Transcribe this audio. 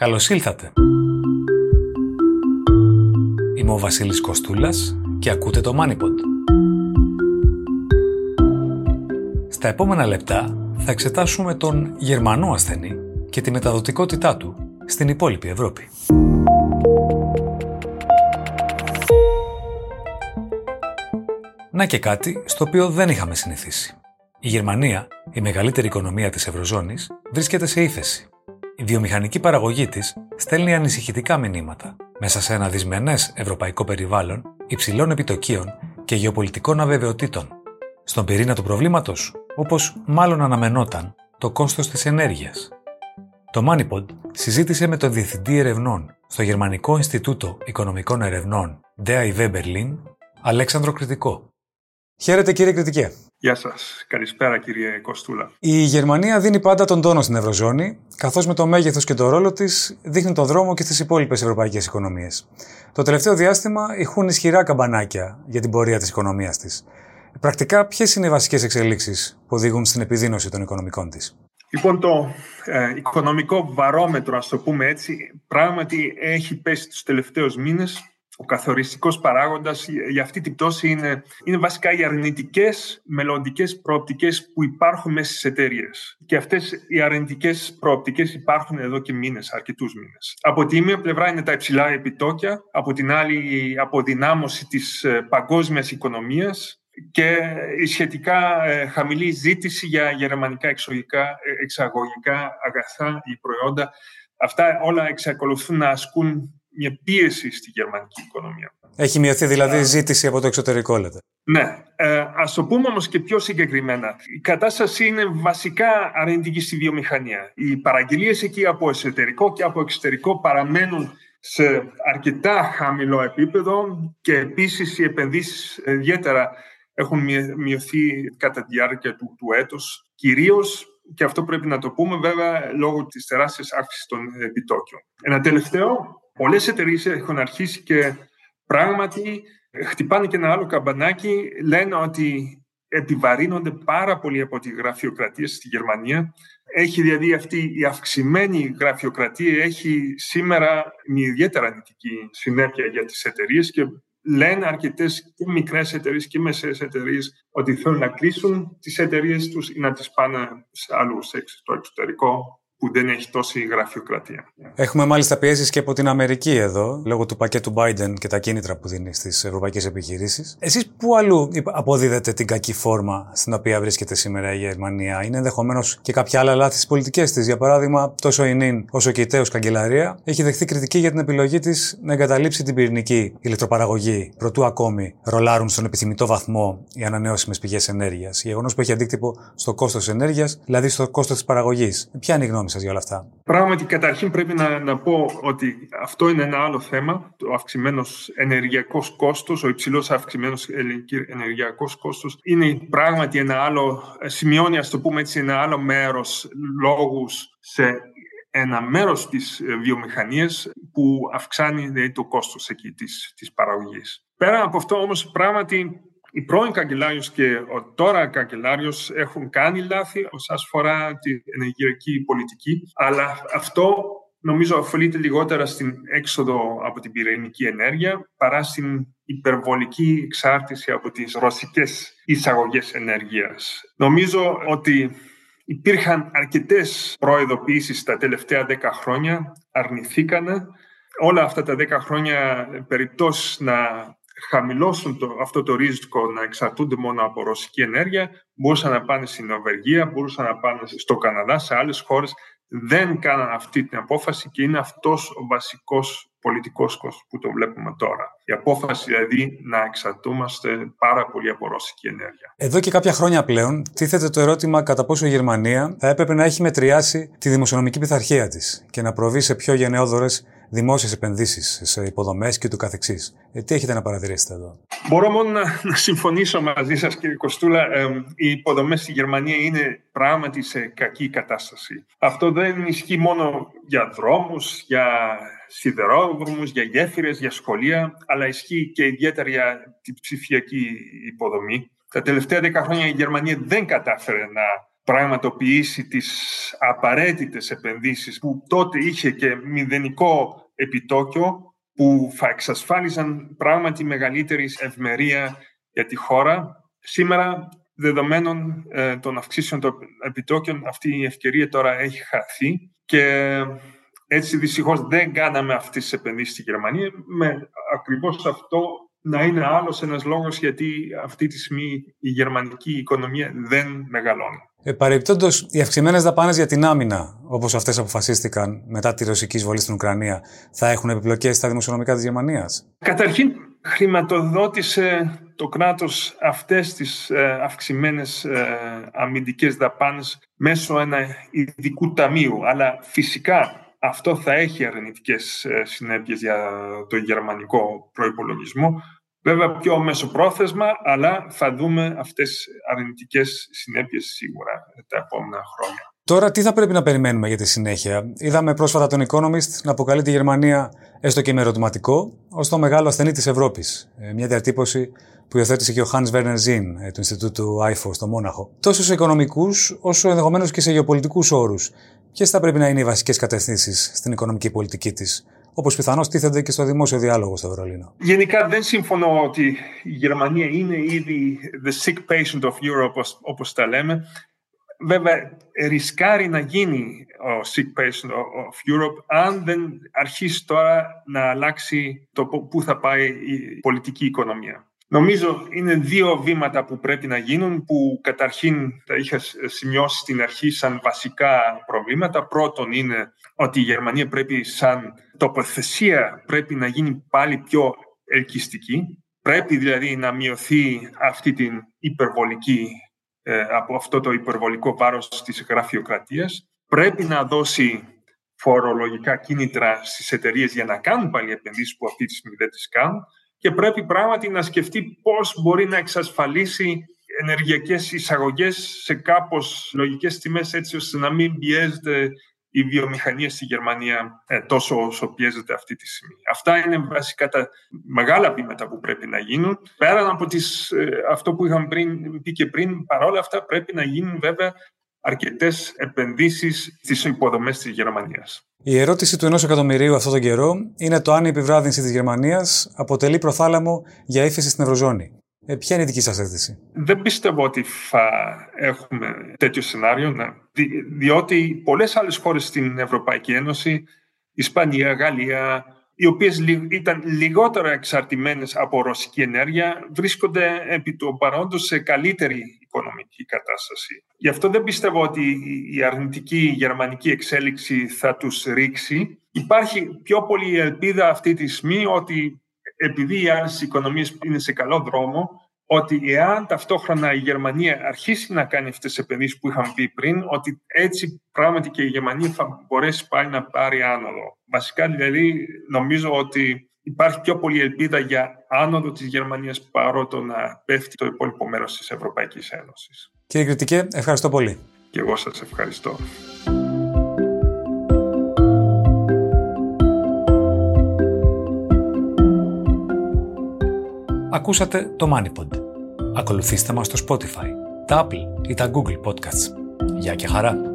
Καλώς ήλθατε. Είμαι ο Βασίλης Κοστούλας και ακούτε το MoneyPod. Στα επόμενα λεπτά θα εξετάσουμε τον Γερμανό ασθενή και τη μεταδοτικότητά του στην υπόλοιπη Ευρώπη. Να και κάτι στο οποίο δεν είχαμε συνηθίσει. Η Γερμανία, η μεγαλύτερη οικονομία της Ευρωζώνης, βρίσκεται σε ύφεση. Η βιομηχανική παραγωγή της στέλνει ανησυχητικά μηνύματα μέσα σε ένα δυσμενές ευρωπαϊκό περιβάλλον υψηλών επιτοκίων και γεωπολιτικών αβεβαιοτήτων. Στον πυρήνα του προβλήματος, όπως μάλλον αναμενόταν, το κόστος της ενέργειας. Το Moneypod συζήτησε με τον Διευθυντή Ερευνών στο Γερμανικό Ινστιτούτο Οικονομικών Ερευνών DAIV Berlin, Αλέξανδρο Κριτικό. Χαίρετε κύριε Κριτικέ. Γεια σας. Καλησπέρα, κύριε Κοστούλα. Η Γερμανία δίνει πάντα τον τόνο στην Ευρωζώνη, καθώς με το μέγεθος και το ρόλο της δείχνει τον δρόμο και στι υπόλοιπες ευρωπαϊκές οικονομίες. Το τελευταίο διάστημα ηχούν ισχυρά καμπανάκια για την πορεία της οικονομίας της. Πρακτικά, ποιες είναι οι βασικές εξελίξεις που οδηγούν στην επιδείνωση των οικονομικών της; Λοιπόν, το ε, οικονομικό βαρόμετρο, ας το πούμε έτσι, πράγματι έχει πέσει τους τελευταίους μήνες ο καθοριστικός παράγοντας για αυτή την πτώση είναι, είναι βασικά οι αρνητικές μελλοντικές προοπτικές που υπάρχουν μέσα στις εταιρείες. Και αυτές οι αρνητικές προοπτικές υπάρχουν εδώ και μήνες, αρκετούς μήνες. Από τη μία πλευρά είναι τα υψηλά επιτόκια, από την άλλη η αποδυνάμωση της ε, παγκόσμιας οικονομίας και η σχετικά ε, χαμηλή ζήτηση για γερμανικά εξωγικά, ε, εξαγωγικά αγαθά ή προϊόντα. Αυτά όλα εξακολουθούν να ασκούν μια πίεση στη γερμανική οικονομία. Έχει μειωθεί δηλαδή η ζήτηση από το εξωτερικό, λέτε. Ναι. Ε, Α το πούμε όμως και πιο συγκεκριμένα. Η κατάσταση είναι βασικά αρνητική στη βιομηχανία. Οι παραγγελίες εκεί από εσωτερικό και από εξωτερικό παραμένουν σε αρκετά χαμηλό επίπεδο και επίσης οι επενδύσεις ιδιαίτερα έχουν μειωθεί κατά τη διάρκεια του, του έτους, κυρίως και αυτό πρέπει να το πούμε βέβαια λόγω της τεράστιας αύξησης των επιτόκιων. Ένα τελευταίο, πολλές εταιρείες έχουν αρχίσει και πράγματι χτυπάνε και ένα άλλο καμπανάκι, λένε ότι επιβαρύνονται πάρα πολύ από τη γραφειοκρατία στη Γερμανία. Έχει δηλαδή αυτή η αυξημένη γραφειοκρατία έχει σήμερα μια ιδιαίτερα αρνητική συνέπεια για τις εταιρείες και λένε αρκετές και μικρές εταιρείες και μεσαίες εταιρείες ότι θέλουν να κλείσουν τις εταιρείες τους ή να τις πάνε σε άλλους στο εξωτερικό που δεν έχει τόση γραφειοκρατία. Έχουμε μάλιστα πιέσεις και από την Αμερική εδώ, λόγω του πακέτου Biden και τα κίνητρα που δίνει στις ευρωπαϊκές επιχειρήσεις. Εσείς πού αλλού αποδίδετε την κακή φόρμα στην οποία βρίσκεται σήμερα η Γερμανία, Είναι ενδεχομένως και κάποια άλλα λάθη στις πολιτικές της. Για παράδειγμα, τόσο η ΝΙΝ όσο και η ΤΕΟ Καγκελαρία έχει δεχθεί κριτική για την επιλογή της να εγκαταλείψει την πυρηνική ηλεκτροπαραγωγή, προτού ακόμη ρολάρουν στον επιθυμητό βαθμό οι ανανεώσιμες πηγές ενέργειας. Γεγονός που έχει αντίκτυπο στο κόστος ενέργειας, δηλαδή στο κόστος της παραγωγής. Ποια είναι η γνώμη για όλα αυτά. Πράγματι, καταρχήν πρέπει να, να πω ότι αυτό είναι ένα άλλο θέμα. Ο αυξημένος ενεργειακός κόστος, ο υψηλός αυξημένος ενεργειακός κόστος, είναι πράγματι ένα άλλο, σημειώνει, ας το πούμε έτσι, ένα άλλο μέρος λόγους σε ένα μέρος της βιομηχανίας που αυξάνει δηλαδή, το κόστος εκεί της, της παραγωγής. Πέρα από αυτό όμως πράγματι η πρώην καγκελάριος και ο τώρα καγκελάριος έχουν κάνει λάθη όσον αφορά την ενεργειακή πολιτική, αλλά αυτό νομίζω ωφελείται λιγότερα στην έξοδο από την πυρηνική ενέργεια παρά στην υπερβολική εξάρτηση από τις ρωσικές εισαγωγές ενέργειας. Νομίζω ότι υπήρχαν αρκετές προειδοποιήσεις τα τελευταία δέκα χρόνια, αρνηθήκανε. Όλα αυτά τα δέκα χρόνια περιπτώσεις να χαμηλώσουν το, αυτό το ρίσκο να εξαρτούνται μόνο από ρωσική ενέργεια, μπορούσαν να πάνε στην Νορβηγία, μπορούσαν να πάνε στο Καναδά, σε άλλες χώρες. Δεν κάναν αυτή την απόφαση και είναι αυτός ο βασικός πολιτικός κόστος που το βλέπουμε τώρα. Η απόφαση δηλαδή να εξαρτούμαστε πάρα πολύ από ρωσική ενέργεια. Εδώ και κάποια χρόνια πλέον τίθεται το ερώτημα κατά πόσο η Γερμανία θα έπρεπε να έχει μετριάσει τη δημοσιονομική πειθαρχία της και να προβεί σε πιο γενναιόδορες δημόσιες επενδύσεις σε υποδομές και του καθεξής. Ε, τι έχετε να παρατηρήσετε εδώ; Μπορώ μόνο να, να συμφωνήσω μαζί σας κύριε Κοστούλα. Ε, οι υποδομές στη Γερμανία είναι πράγματι σε κακή κατάσταση. Αυτό δεν ισχύει μόνο για δρόμους, για σιδερόδρομους, για γέφυρες, για σχολεία, αλλά ισχύει και ιδιαίτερα για την ψηφιακή υποδομή. Τα τελευταία δέκα χρόνια η Γερμανία δεν κατάφερε να πραγματοποιήσει τις απαραίτητες επενδύσεις που τότε είχε και μηδενικό επιτόκιο που θα εξασφάλιζαν πράγματι μεγαλύτερη ευμερία για τη χώρα. Σήμερα, δεδομένων ε, των αυξήσεων των επιτόκιων, αυτή η ευκαιρία τώρα έχει χαθεί και έτσι δυστυχώς δεν κάναμε αυτές τις επενδύσεις στη Γερμανία με ακριβώς αυτό να είναι άλλος ένας λόγος γιατί αυτή τη στιγμή η γερμανική οικονομία δεν μεγαλώνει. Ε, Παρεμπιπτόντως, οι αυξημένες δαπάνες για την άμυνα, όπως αυτές αποφασίστηκαν μετά τη ρωσική εισβολή στην Ουκρανία, θα έχουν επιπλοκές στα δημοσιονομικά της Γερμανίας; Καταρχήν, χρηματοδότησε το κράτος αυτές τις ε, αυξημένες ε, αμυντικές δαπάνες μέσω ένα ειδικού ταμείου. Αλλά φυσικά αυτό θα έχει αρνητικές ε, συνέπειες για το γερμανικό προϋπολογισμό. Βέβαια πιο μεσοπρόθεσμα, αλλά θα δούμε αυτές τις αρνητικές συνέπειες σίγουρα τα επόμενα χρόνια. Τώρα τι θα πρέπει να περιμένουμε για τη συνέχεια; Είδαμε πρόσφατα τον Economist να αποκαλεί τη Γερμανία έστω και με ερωτηματικό ως το μεγάλο ασθενή της Ευρώπης. Ε, μια διατύπωση που υιοθέτησε και ο Hans Werner Zinn ε, του Ινστιτούτου IFO στο Μόναχο. Τόσο σε οικονομικούς, όσο ενδεχομένως και σε γεωπολιτικούς όρους. Ποιες θα πρέπει να είναι οι βασικές κατευθύνσεις στην οικονομική πολιτική της, όπως πιθανώς τίθενται και στο δημόσιο διάλογο στο Βερολίνο. Γενικά δεν συμφωνώ ότι η Γερμανία είναι ήδη the sick patient of Europe, όπως τα λέμε. Βέβαια, ρισκάρει να γίνει ο sick patient of Europe αν δεν αρχίσει τώρα να αλλάξει το πού θα πάει η πολιτική οικονομία. Νομίζω είναι δύο βήματα που πρέπει να γίνουν που καταρχήν τα είχα σημειώσει στην αρχή σαν βασικά προβλήματα. Πρώτον είναι ότι η Γερμανία πρέπει σαν τοποθεσία πρέπει να γίνει πάλι πιο ελκυστική. Πρέπει δηλαδή να μειωθεί αυτή την υπερβολική, ε, από αυτό το υπερβολικό βάρος της γραφειοκρατίας. Πρέπει να δώσει φορολογικά κίνητρα στις εταιρείες για να κάνουν πάλι επενδύσεις που αυτή τη στιγμή δεν τις κάνουν και πρέπει πράγματι να σκεφτεί πώς μπορεί να εξασφαλίσει ενεργειακές εισαγωγές σε κάπως λογικές τιμές έτσι ώστε να μην πιέζεται η βιομηχανία στη Γερμανία ε, τόσο όσο πιέζεται αυτή τη στιγμή. Αυτά είναι βασικά τα μεγάλα βήματα που πρέπει να γίνουν. Πέραν από τις, ε, αυτό που είχαμε πριν, πει και πριν, παρόλα αυτά πρέπει να γίνουν βέβαια αρκετές επενδύσεις στις υποδομές της Γερμανίας. Η ερώτηση του ενός εκατομμυρίου αυτόν τον καιρό είναι το αν η επιβράδυνση της Γερμανίας αποτελεί προθάλαμο για ύφεση στην Ευρωζώνη. Ε, ποια είναι η δική σας αίσθηση. Δεν πιστεύω ότι θα έχουμε τέτοιο σενάριο, ναι. διότι πολλές άλλες χώρες στην Ευρωπαϊκή Ένωση, Ισπανία, Γαλλία, οι οποίες ήταν λιγότερα εξαρτημένες από ρωσική ενέργεια, βρίσκονται επί του παρόντος σε καλύτερη οικονομική κατάσταση. Γι' αυτό δεν πιστεύω ότι η αρνητική γερμανική εξέλιξη θα τους ρίξει. Υπάρχει πιο πολύ ελπίδα αυτή τη στιγμή ότι επειδή οι άλλες οικονομίες είναι σε καλό δρόμο, ότι εάν ταυτόχρονα η Γερμανία αρχίσει να κάνει αυτές τις επενδύσεις που είχαμε πει πριν, ότι έτσι πράγματι και η Γερμανία θα μπορέσει πάλι να πάρει άνοδο. Βασικά δηλαδή νομίζω ότι υπάρχει πιο πολύ ελπίδα για άνοδο της Γερμανίας παρότι να πέφτει το υπόλοιπο μέρος της Ευρωπαϊκής Ένωσης. Κύριε Κριτικέ, ευχαριστώ πολύ. Και εγώ σας ευχαριστώ. Ακούσατε το MoneyPod. Ακολουθήστε μας στο Spotify, τα Apple ή τα Google Podcasts. Γεια και χαρά!